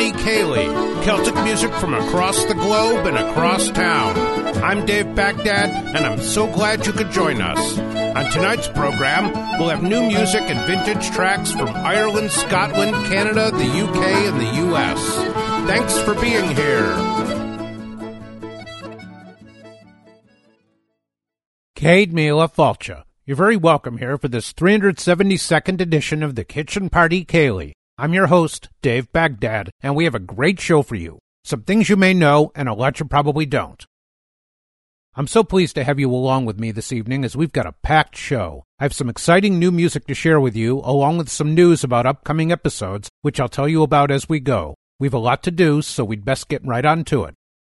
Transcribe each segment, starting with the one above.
Party Ceilidh, Celtic music from across the globe and across town. I'm Dave Baghdad, and I'm so glad you could join us. On tonight's program, we'll have new music and vintage tracks from Ireland, Scotland, Canada, the UK, and the US. Thanks for being here. Céad Míle Fáilte. You're very welcome here for this 372nd edition of the Kitchen Party Ceilidh. I'm your host, Dave Baghdad, and we have a great show for you. Some things you may know, and a lot you probably don't. I'm so pleased to have you along with me this evening as we've got a packed show. I have some exciting new music to share with you, along with some news about upcoming episodes, which I'll tell you about as we go. We've a lot to do, so we'd best get right on to it.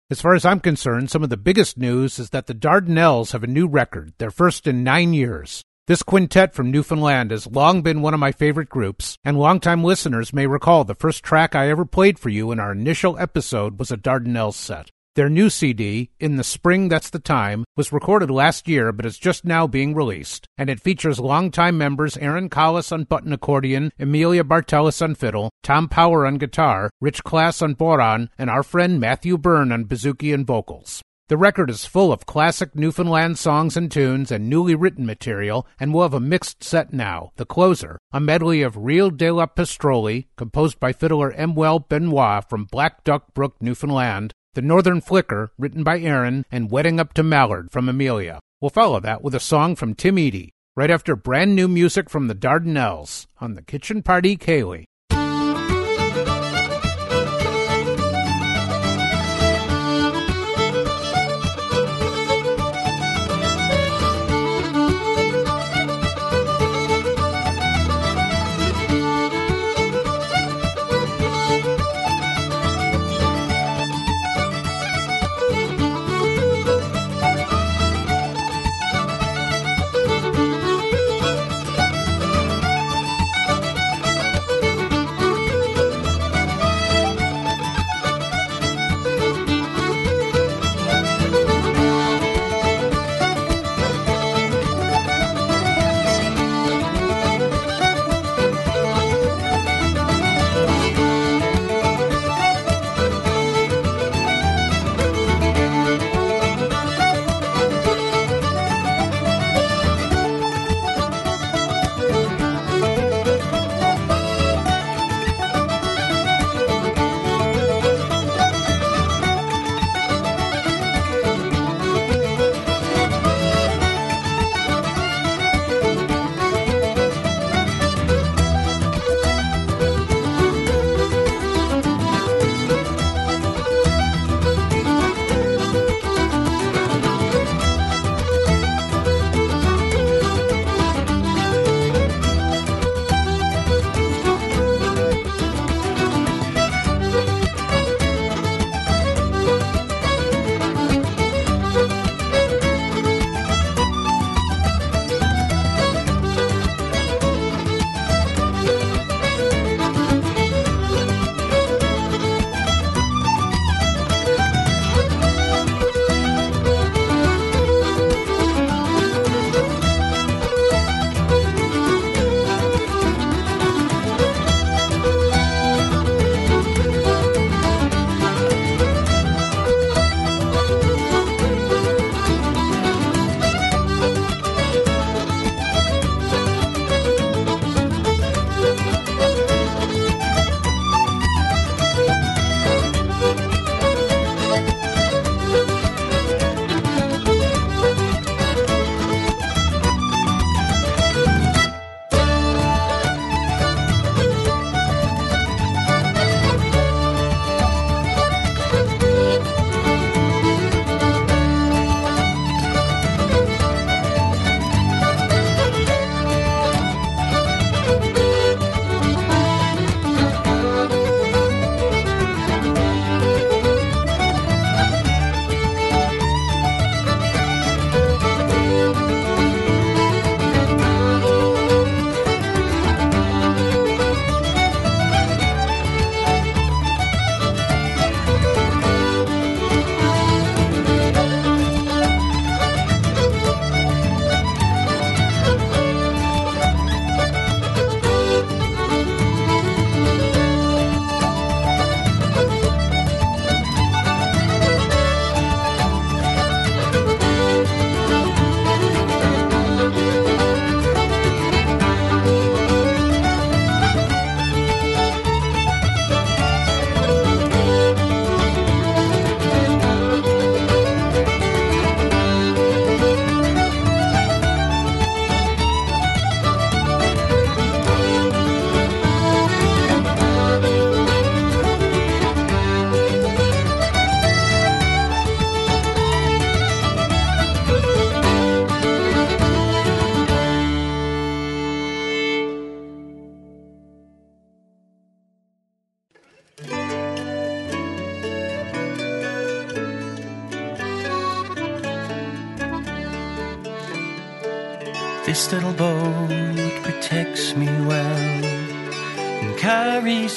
As far as I'm concerned, some of the biggest news is that the Dardanelles have a new record, their first in nine years. This quintet from Newfoundland has long been one of my favorite groups, and longtime listeners may recall the first track I ever played for you in our initial episode was a Dardanelles set. Their new CD, In the Spring That's the Time, was recorded last year but is just now being released, and it features longtime members Aaron Collis on button accordion, Emilia Bartellas on fiddle, Tom Power on guitar, Rich Klaas on bodhrán, and our friend Matthew Byrne on bouzouki and vocals. The record is full of classic Newfoundland songs and tunes and newly written material, and we'll have a mixed set now. The closer, a medley of Real de la Pistroli, composed by fiddler Emmanuel Benoit from Black Duck Brook, Newfoundland, The Northern Flicker, written by Aaron, and Wedding Up to Mallard from Amelia. We'll follow that with a song from Tim Edey, right after brand new music from the Dardanelles on the Kitchen Party Ceilidh.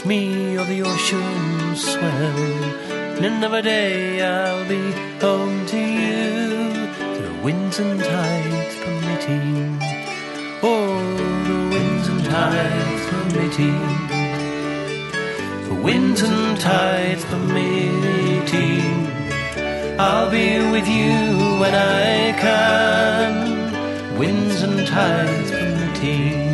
Me o'er the ocean swell. And another day I'll be home to you, the winds and tides permitting. Oh, the winds and tides permitting. The winds and tides permitting. I'll be with you when I can winds and tides permitting.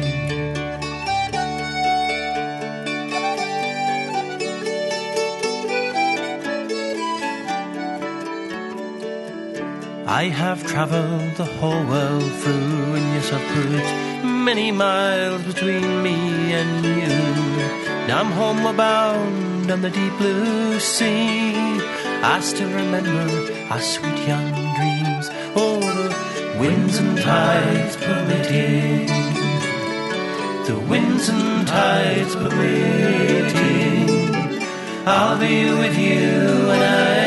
I have travelled the whole world through, and yes, I've put many miles between me and you. Now I'm homeward bound on the deep blue sea. I still remember our sweet young dreams. Oh, the winds and tides permitting. The winds and tides permitting. I'll be with you when I.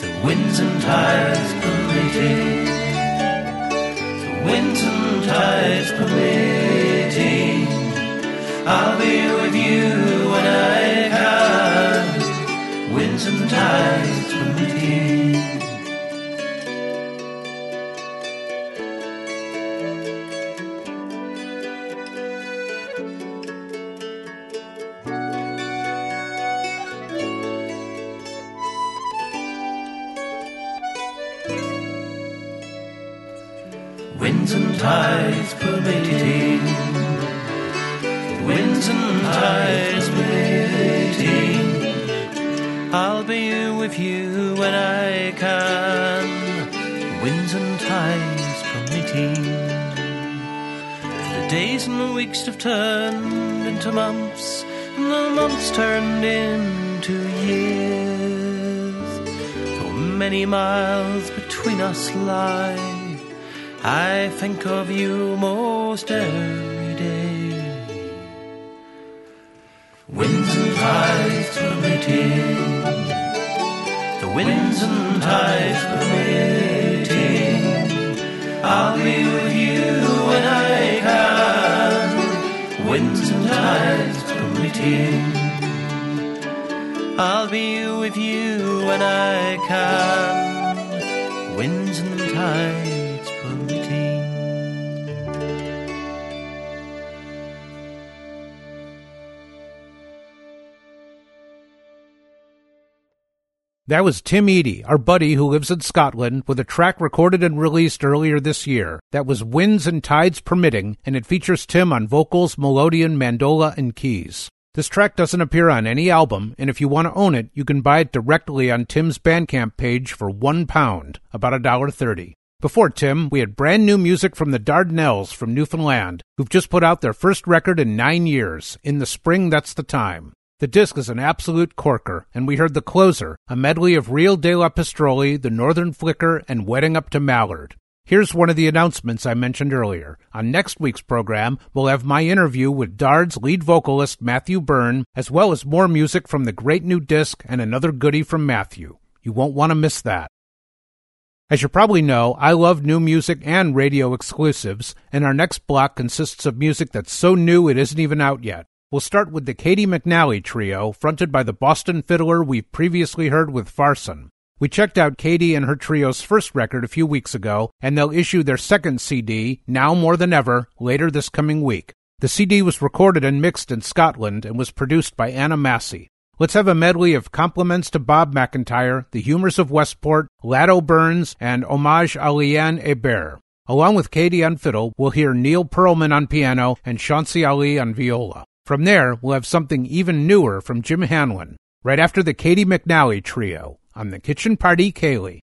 The winds and tides permitting. Think of you most every day. Winds and tides permitting, the winds and tides permitting, I'll be with you when I can. Winds and tides permitting, I'll be with you when I can. That was Tim Edey, our buddy who lives in Scotland, with a track recorded and released earlier this year. That was Winds and Tides Permitting, and it features Tim on vocals, melodeon, mandola, and keys. This track doesn't appear on any album, and if you want to own it, you can buy it directly on Tim's Bandcamp page for one pound, about a dollar thirty. Before Tim, we had brand new music from the Dardanelles from Newfoundland, who've just put out their first record in nine years. In the spring, that's the time. The disc is an absolute corker, and we heard The Closer, a medley of Real de la Pistroli, The Northern Flicker, and Wedding Up to Mallard. Here's one of the announcements I mentioned earlier. On next week's program, we'll have my interview with Dard's lead vocalist, Matthew Byrne, as well as more music from the great new disc and another goodie from Matthew. You won't want to miss that. As you probably know, I love new music and radio exclusives, and our next block consists of music that's so new it isn't even out yet. We'll start with the Katie McNally Trio, fronted by the Boston fiddler we've previously heard with Farson. We checked out Katie and her trio's first record a few weeks ago, and they'll issue their second CD, Now More Than Ever, later this coming week. The CD was recorded and mixed in Scotland and was produced by Anna Massie. Let's have a medley of compliments to Bob McIntyre, the humors of Westport, Lado Burns, and Hommage à Liane Hébert. Along with Katie on fiddle, we'll hear Neil Pearlman on piano and Shauncey Ali on viola. From there, we'll have something even newer from Jim Hanlon, right after the Katie McNally Trio on the Kitchen Party Ceilidh.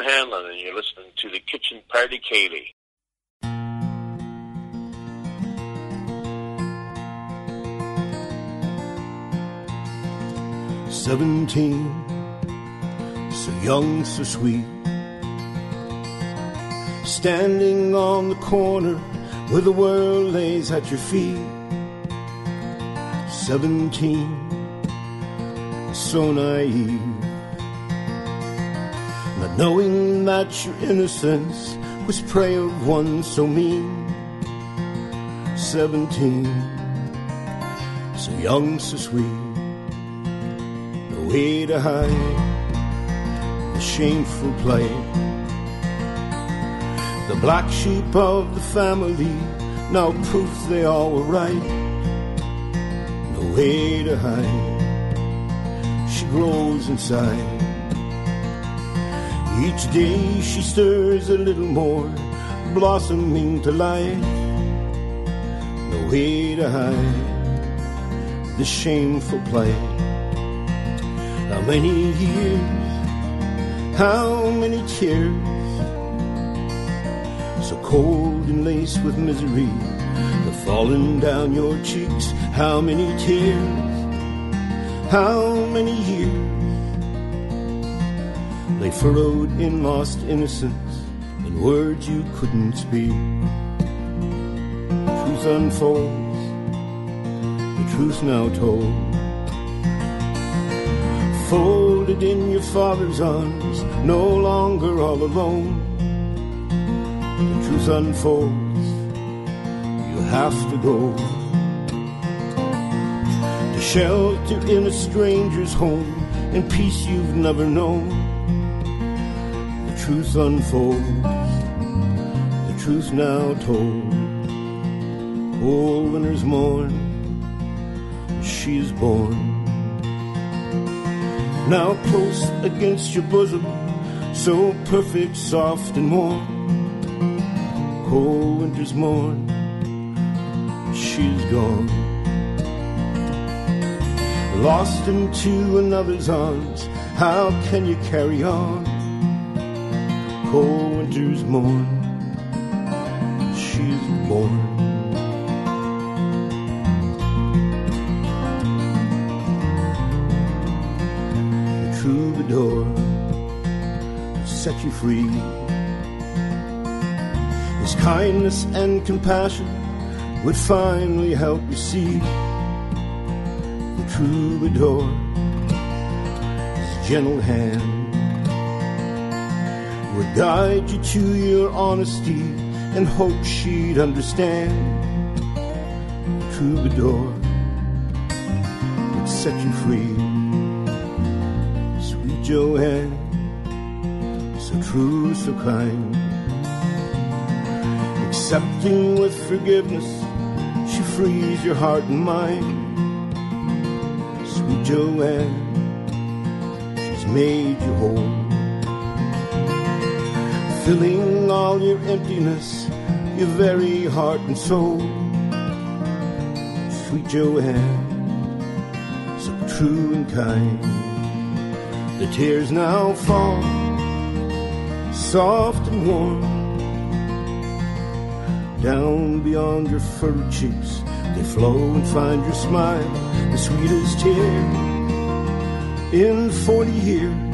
Hanlon, and you're listening to the Kitchen Party Ceilidh. Seventeen, so young, so sweet. Standing on the corner where the world lays at your feet. Seventeen, so naive. Not knowing that your innocence was prey of one so mean. Seventeen, so young, so sweet. No way to hide the shameful plight. The black sheep of the family, now proof they all were right. No way to hide, she grows inside. Each day she stirs a little more, blossoming to life. No way to hide the shameful plight. How many years, how many tears, so cold and laced with misery, have fallen down your cheeks. How many tears, how many years lay furrowed in lost innocence in words you couldn't speak. Truth unfolds, the truth now told. Folded in your father's arms, no longer all alone. The truth unfolds, you have to go. To shelter in a stranger's home, in peace you've never known. Truth unfolds, the truth now told. Old winners mourn, she is born. Now close against your bosom, so perfect, soft, and warm. Cold winter's morn, she's gone. Lost into another's arms, how can you carry on? Cold winter's morn, she's born. The troubadour set you free. His kindness and compassion would finally help you see the troubadour, his gentle hand would guide you to your honesty and hope she'd understand. Troubadour would set you free. Sweet Joanne, so true, so kind. Accepting with forgiveness, she frees your heart and mind. Sweet Joanne, she's made you whole. Filling all your emptiness, your very heart and soul. Sweet Joanne, so true and kind. The tears now fall, soft and warm. Down beyond your furrowed cheeks, they flow and find your smile, the sweetest tear in forty years.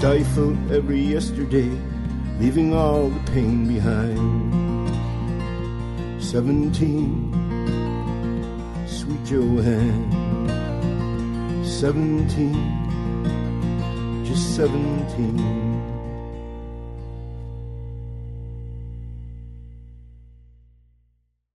Stifle every yesterday, leaving all the pain behind. Seventeen, sweet Joanne. Seventeen, just seventeen.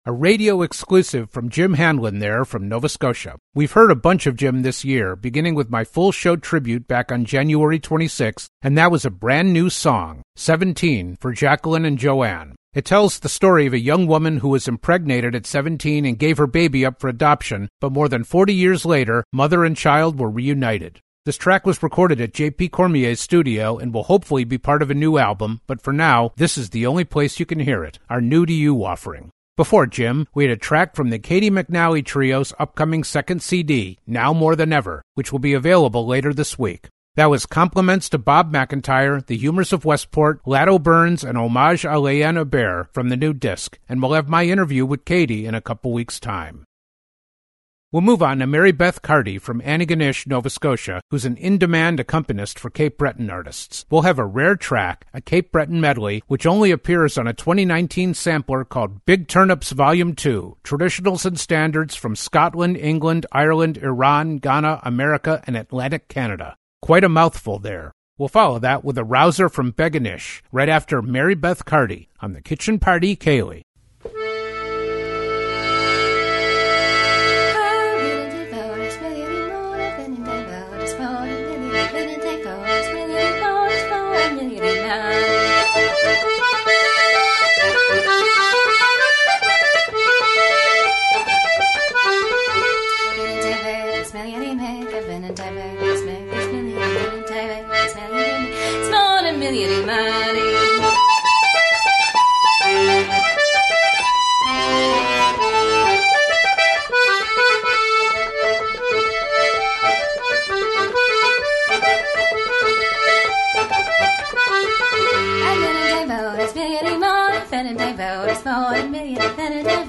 A radio exclusive from Jim Hanlon there from Nova Scotia. We've heard a bunch of Jim this year, beginning with my full show tribute back on January 26th, and that was a brand new song, 17, for Jacqueline and Joanne. It tells the story of a young woman who was impregnated at 17 and gave her baby up for adoption, but more than 40 years later, mother and child were reunited. This track was recorded at JP Cormier's studio and will hopefully be part of a new album, but for now, this is the only place you can hear it, our new to you offering. Before Jim, we had a track from the Katie McNally Trio's upcoming second CD, Now More Than Ever, which will be available later this week. That was compliments to Bob McIntyre, the humors of Westport, Lado Burns, and Hommage à Leanne Hébert from the new disc, and we'll have my interview with Katie in a couple weeks' time. We'll move on to Mary Beth Carty from Antigonish, Nova Scotia, who's an in demand accompanist for Cape Breton artists. We'll have a rare track, a Cape Breton medley, which only appears on a 2019 sampler called Big Turnips Volume 2 Traditionals and Standards from Scotland, England, Ireland, Iran, Ghana, America, and Atlantic Canada. Quite a mouthful there. We'll follow that with a rouser from Beginish right after Mary Beth Carty on the Kitchen Party Ceilidh.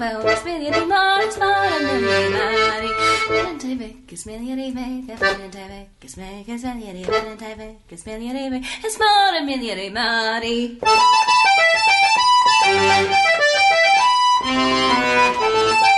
Hellas meljeri a million vári. Menentai vékes meljeri a million vékes meljeri a million vékes meljeri vékes, mara meljeri mari. Thank you.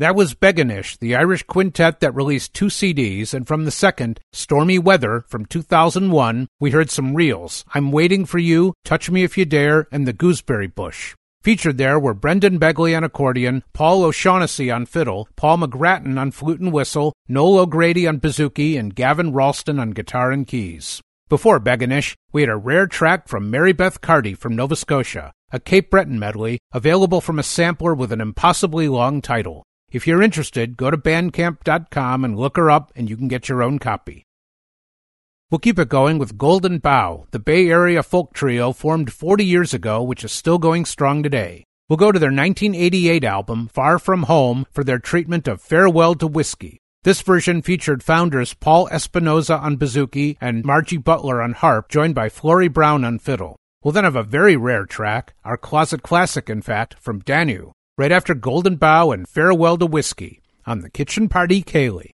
That was Beginish, the Irish quintet that released two CDs, and from the second, Stormy Weather, from 2001, we heard some reels I'm Waiting for You, Touch Me If You Dare, and The Gooseberry Bush. Featured there were Brendan Begley on accordion, Paul O'Shaughnessy on fiddle, Paul McGrattan on flute and whistle, Noel O'Grady on bouzouki, and Gavin Ralston on guitar and keys. Before Beginish, we had a rare track from Mary Beth Carty from Nova Scotia, a Cape Breton medley available from a sampler with an impossibly long title. If you're interested, go to bandcamp.com and look her up, and you can get your own copy. We'll keep it going with Golden Bough, the Bay Area folk trio formed 40 years ago, which is still going strong today. We'll go to their 1988 album, Far From Home, for their treatment of Farewell to Whiskey. This version featured founders Paul Espinoza on bouzouki and Margie Butler on harp, joined by Flory Brown on fiddle. We'll then have a very rare track, our closet classic, in fact, from Danu right after Golden Bough and Farewell to Whiskey on the Kitchen Party Ceilidh.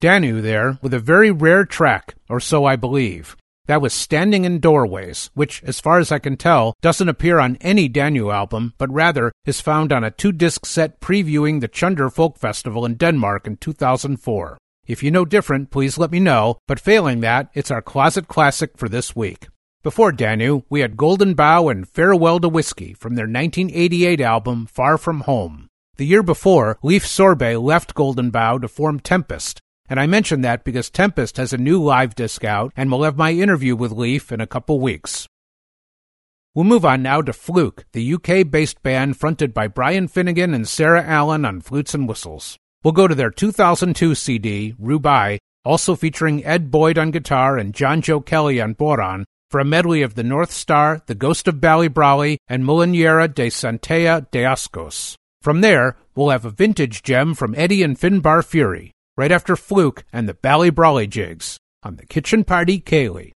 Danu there with a very rare track, or so I believe. That was Standing in Doorways, which, as far as I can tell, doesn't appear on any Danu album, but rather is found on a two disc set previewing the Tønder Folk Festival in Denmark in 2004. If you know different, please let me know, but failing that, it's our closet classic for this week. Before Danu, we had Golden Bough and Farewell to Whiskey from their 1988 album Far From Home. The year before, Lief Sorbye left Golden Bough to form Tempest, and I mention that because Tempest has a new live disc out, and we'll have my interview with Lief in a couple weeks. We'll move on now to Flook, the UK based band fronted by Brian Finnegan and Sarah Allen on flutes and whistles. We'll go to their 2002 CD, Rubai, also featuring Ed Boyd on guitar and John Joe Kelly on bodhrán, for a medley of The North Star, The Ghost of Ballybrawley, and Mulinera de Santea de Ascos. From there, we'll have a vintage gem from Eddie and Finbar Furey right after Flook and the Ballybrawley Jigs on the Kitchen Party Ceilidh.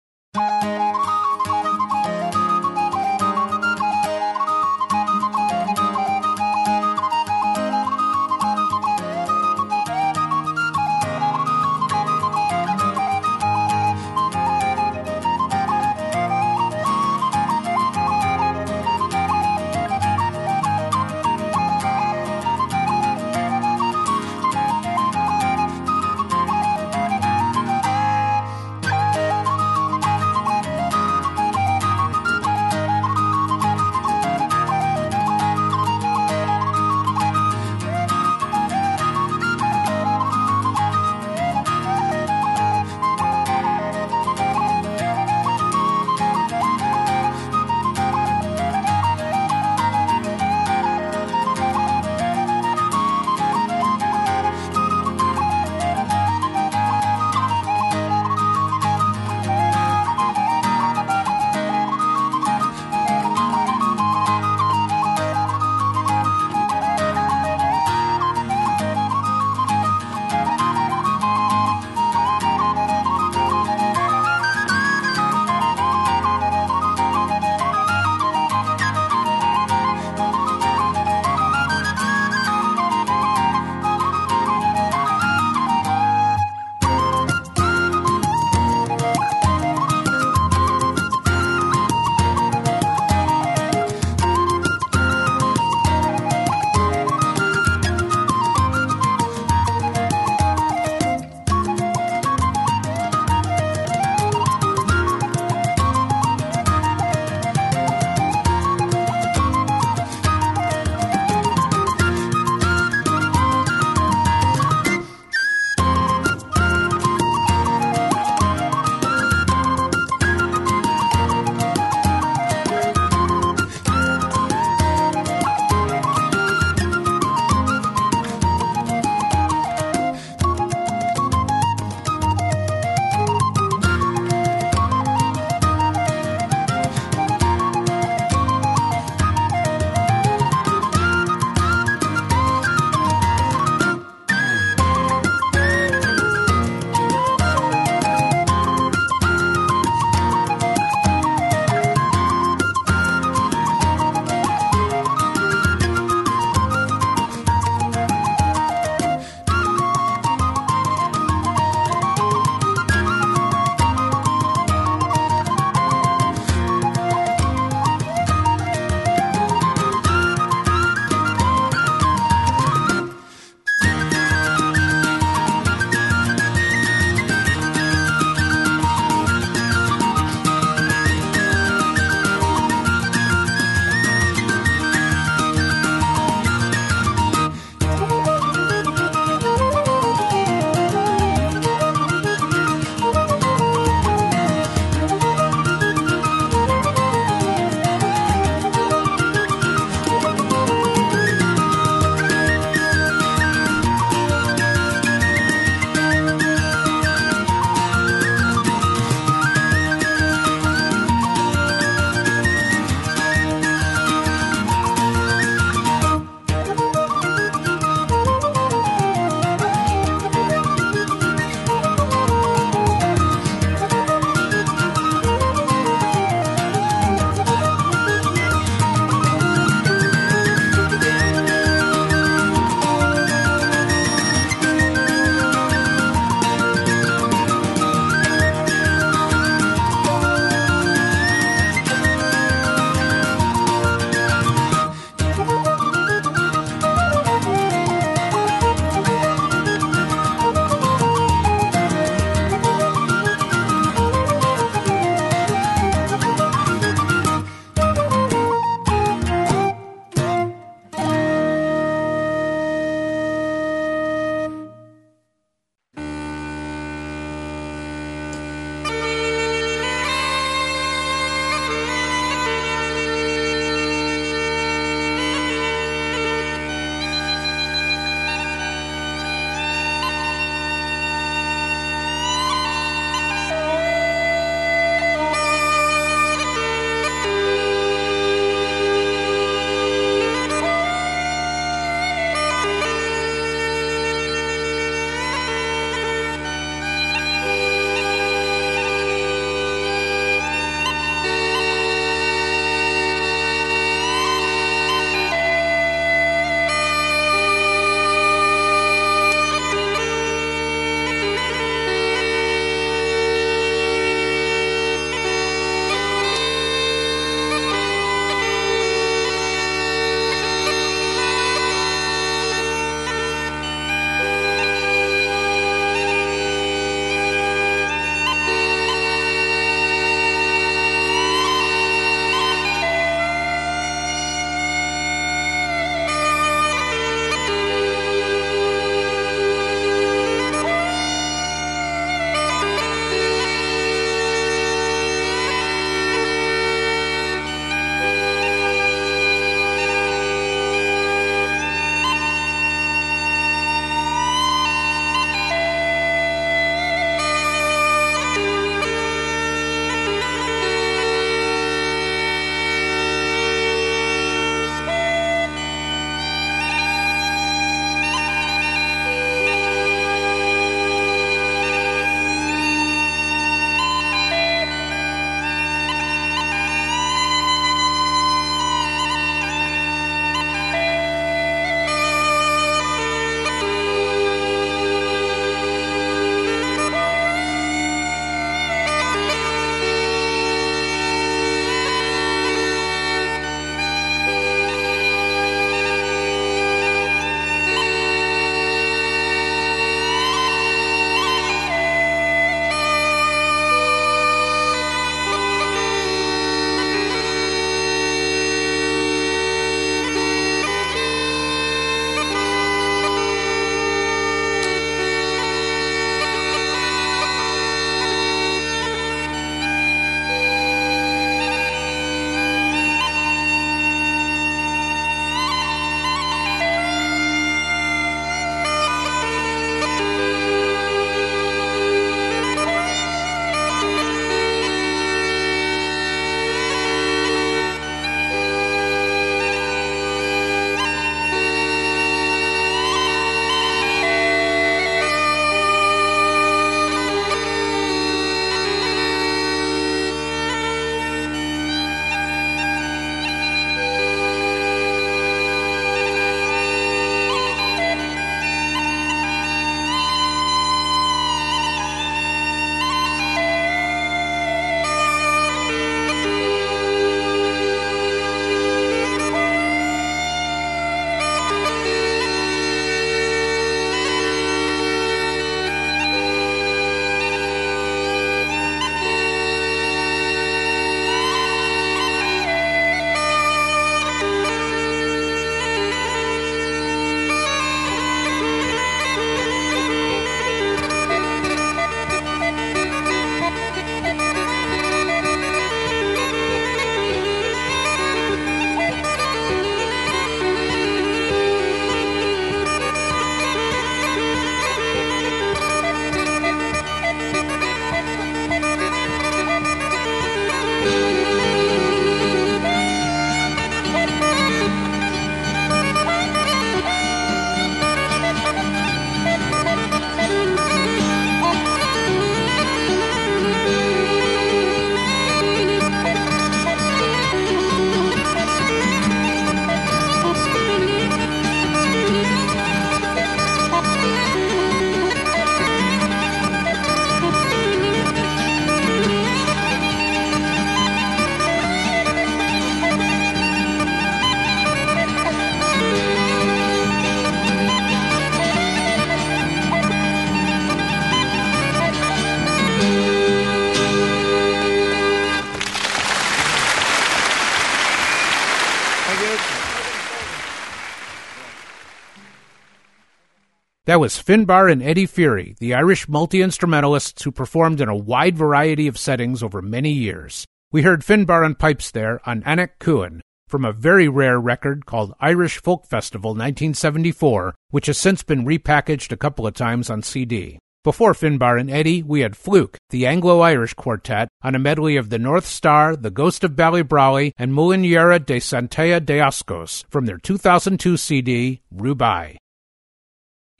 That was Finbar and Eddie Furey, the Irish multi instrumentalists who performed in a wide variety of settings over many years. We heard Finbar on pipes there on Anak Cuan from a very rare record called Irish Folk Festival 1974, which has since been repackaged a couple of times on CD. Before Finbar and Eddie, we had Flook, the Anglo-Irish quartet, on a medley of The North Star, The Ghost of Ballybrawley, and Mulinera de Santea de Ascos from their 2002 CD, Rubai.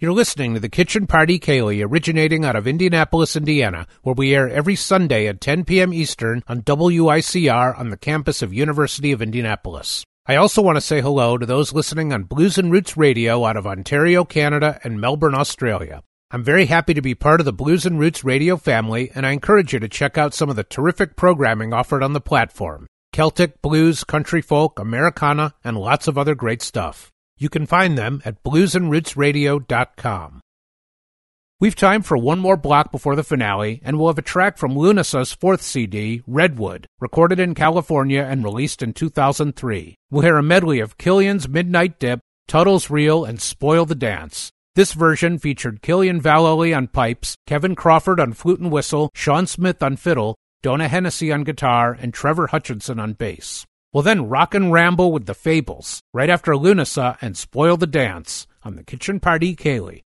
You're listening to the Kitchen Party Ceilidh, originating out of Indianapolis, Indiana, where we air every Sunday at 10 p.m. Eastern on WICR on the campus of University of Indianapolis. I also want to say hello to those listening on Blues and Roots Radio out of Ontario, Canada, and Melbourne, Australia. I'm very happy to be part of the Blues and Roots Radio family, and I encourage you to check out some of the terrific programming offered on the platform Celtic, blues, country folk, Americana, and lots of other great stuff. You can find them at bluesandrootsradio.com. We've time for one more block before the finale, and we'll have a track from Lunasa's fourth CD, Redwood, recorded in California and released in 2003. We'll hear a medley of Killian's Midnight Dip, Tuttle's Reel, and Spoil the Dance. This version featured Cillian Vallely on pipes, Kevin Crawford on flute and whistle, Seán Smyth on fiddle, Donogh Hennessy on guitar, and Trevor Hutchinson on bass. We'll then rock and ramble with the Fables, right after Lunasa and Spoil the Dance on the Kitchen Party Ceilidh.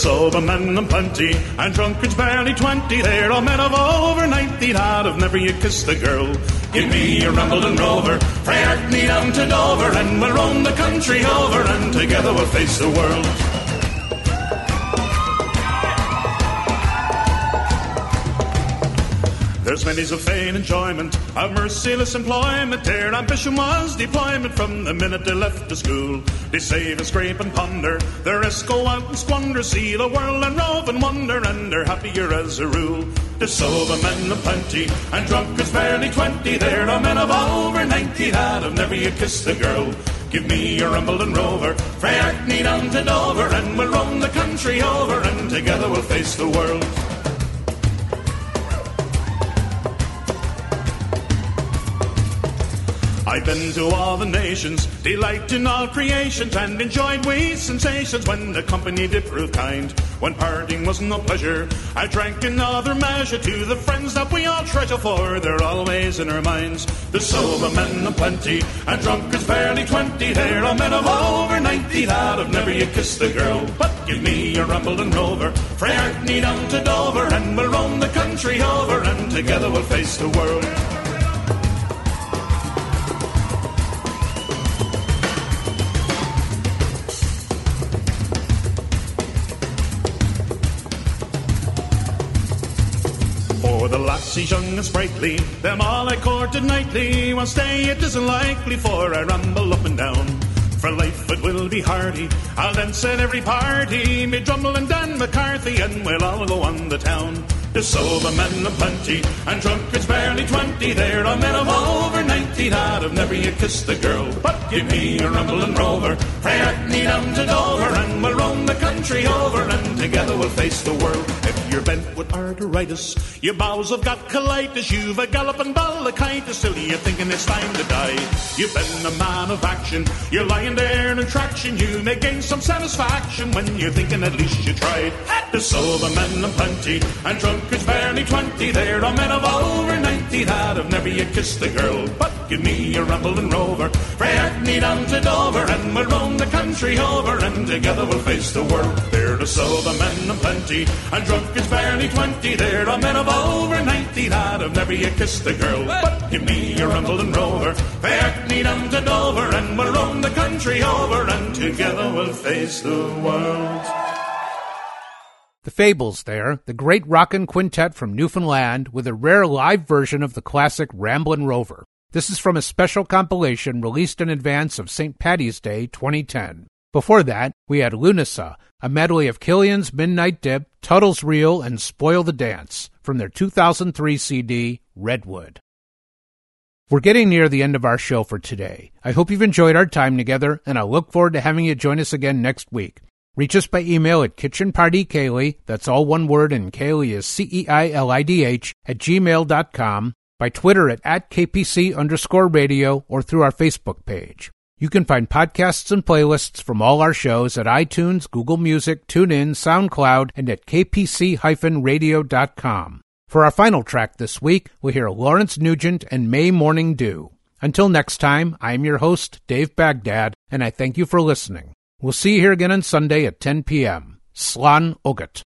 Sober men and plenty, and drunkards barely twenty. They're all men of over ninety that have never yet kissed a girl. Give me a Rambling Rover, frae me down to Dover, and we'll roam the country over, and together we'll face the world. There's many's a vain enjoyment, of merciless employment. Their ambition was deployment from the minute they left the school. They save and scrape and ponder, the rest go out and squander, see the world and rove and wonder, and they're happier as a rule. The sober men of plenty, and drunkards barely twenty. There are men of over ninety that have never yet kissed a girl. Give me a and Rover, frae Hackney down to Dover, and we'll roam the country over, and together we'll face the world. I've been to all the nations, delight in all creations, and enjoyed we sensations when the company did prove kind. When parting was no pleasure, I drank another measure to the friends that we all treasure, for they're always in our minds. The sober men of plenty, and drunkards barely twenty. They're all men of over ninety that have never yet kissed a girl. But give me a Rambling Rover, frae Hackney down to Dover, and we'll roam the country over, and together we'll face the world. And sprightly, them all I courted nightly. One stay it isn't likely, for I ramble up and down. For life it will be hearty, I'll dance at every party. Me Drummle and Dan McCarthy, and we'll all go on the town. The sober men of plenty, and drunkards barely twenty. There are men of over ninety that have never yet kissed a girl. But give me a Rambling Rover, frae Hackney down to Dover, and we'll roam the country over, and together we'll face the world. If you're bent with arteritis, your bowels have got colitis, you've a galloping ballicitis, still you're thinking it's time to die. You've been a man of action, you're lying there in attraction, you may gain some satisfaction when you're thinking at least you tried. The sober men of plenty, and drunkards barely twenty, there are men of over ninety that have never yet kissed a girl. But give me a Rambling Rover, frae Hackney down to Dover, and we'll roam the country over, and together we'll face the world. They're the sober men of plenty, and drunkards barely twenty, there are men of over ninety that have never yet kissed a girl. But give me a Rambling Rover, frae Hackney down to Dover, and we'll roam the country over, and together we'll face the world. The Fables there, the great rockin' quintet from Newfoundland with a rare live version of the classic Ramblin' Rover. This is from a special compilation released in advance of St. Patty's Day 2010. Before that, we had Lunasa, a medley of Killian's Midnight Dip, Tuttle's Reel, and Spoil the Dance from their 2003 CD, Redwood. We're getting near the end of our show for today. I hope you've enjoyed our time together, and I look forward to having you join us again next week. Reach us by email at kitchenpartyceilidh, that's all one word, and Ceilidh is C-E-I-L-I-D-H, at gmail.com, by Twitter at, at KPC underscore radio, or through our Facebook page. You can find podcasts and playlists from all our shows at iTunes, Google Music, TuneIn, SoundCloud, and at kpc-radio.com. For our final track this week, we'll hear Laurence Nugent and May Morning Dew. Until next time, I'm your host, Dave Bagdade, and I thank you for listening. We'll see you here again on Sunday at 10 p.m. Slan Ogut.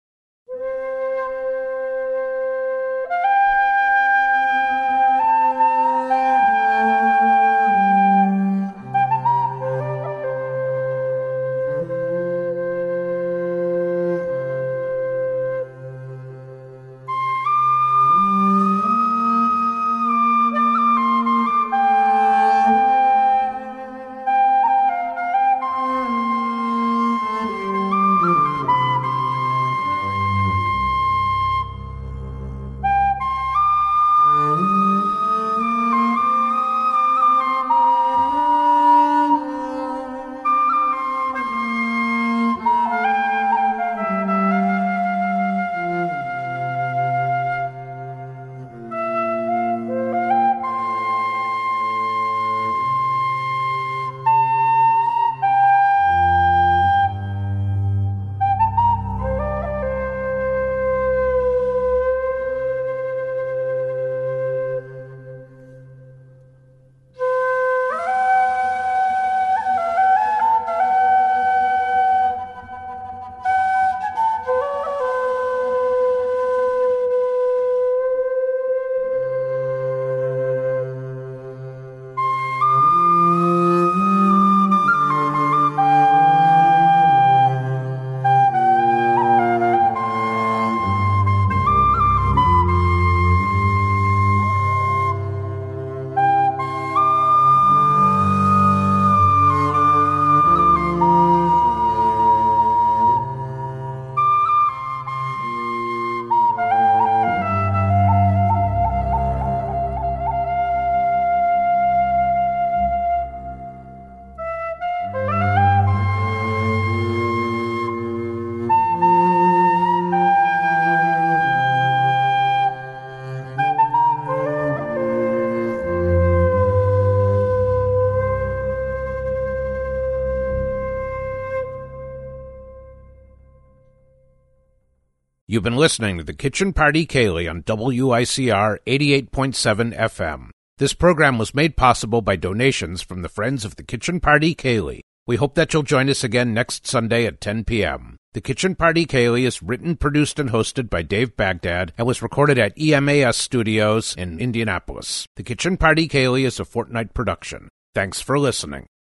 You've been listening to the Kitchen Party Ceilidh on WICR 88.7 FM. This program was made possible by donations from the Friends of the Kitchen Party Ceilidh. We hope that you'll join us again next Sunday at 10 p.m. The Kitchen Party Ceilidh is written, produced, and hosted by Dave Bagdade and was recorded at EMAS Studios in Indianapolis. The Kitchen Party Ceilidh is a fortnight production. Thanks for listening.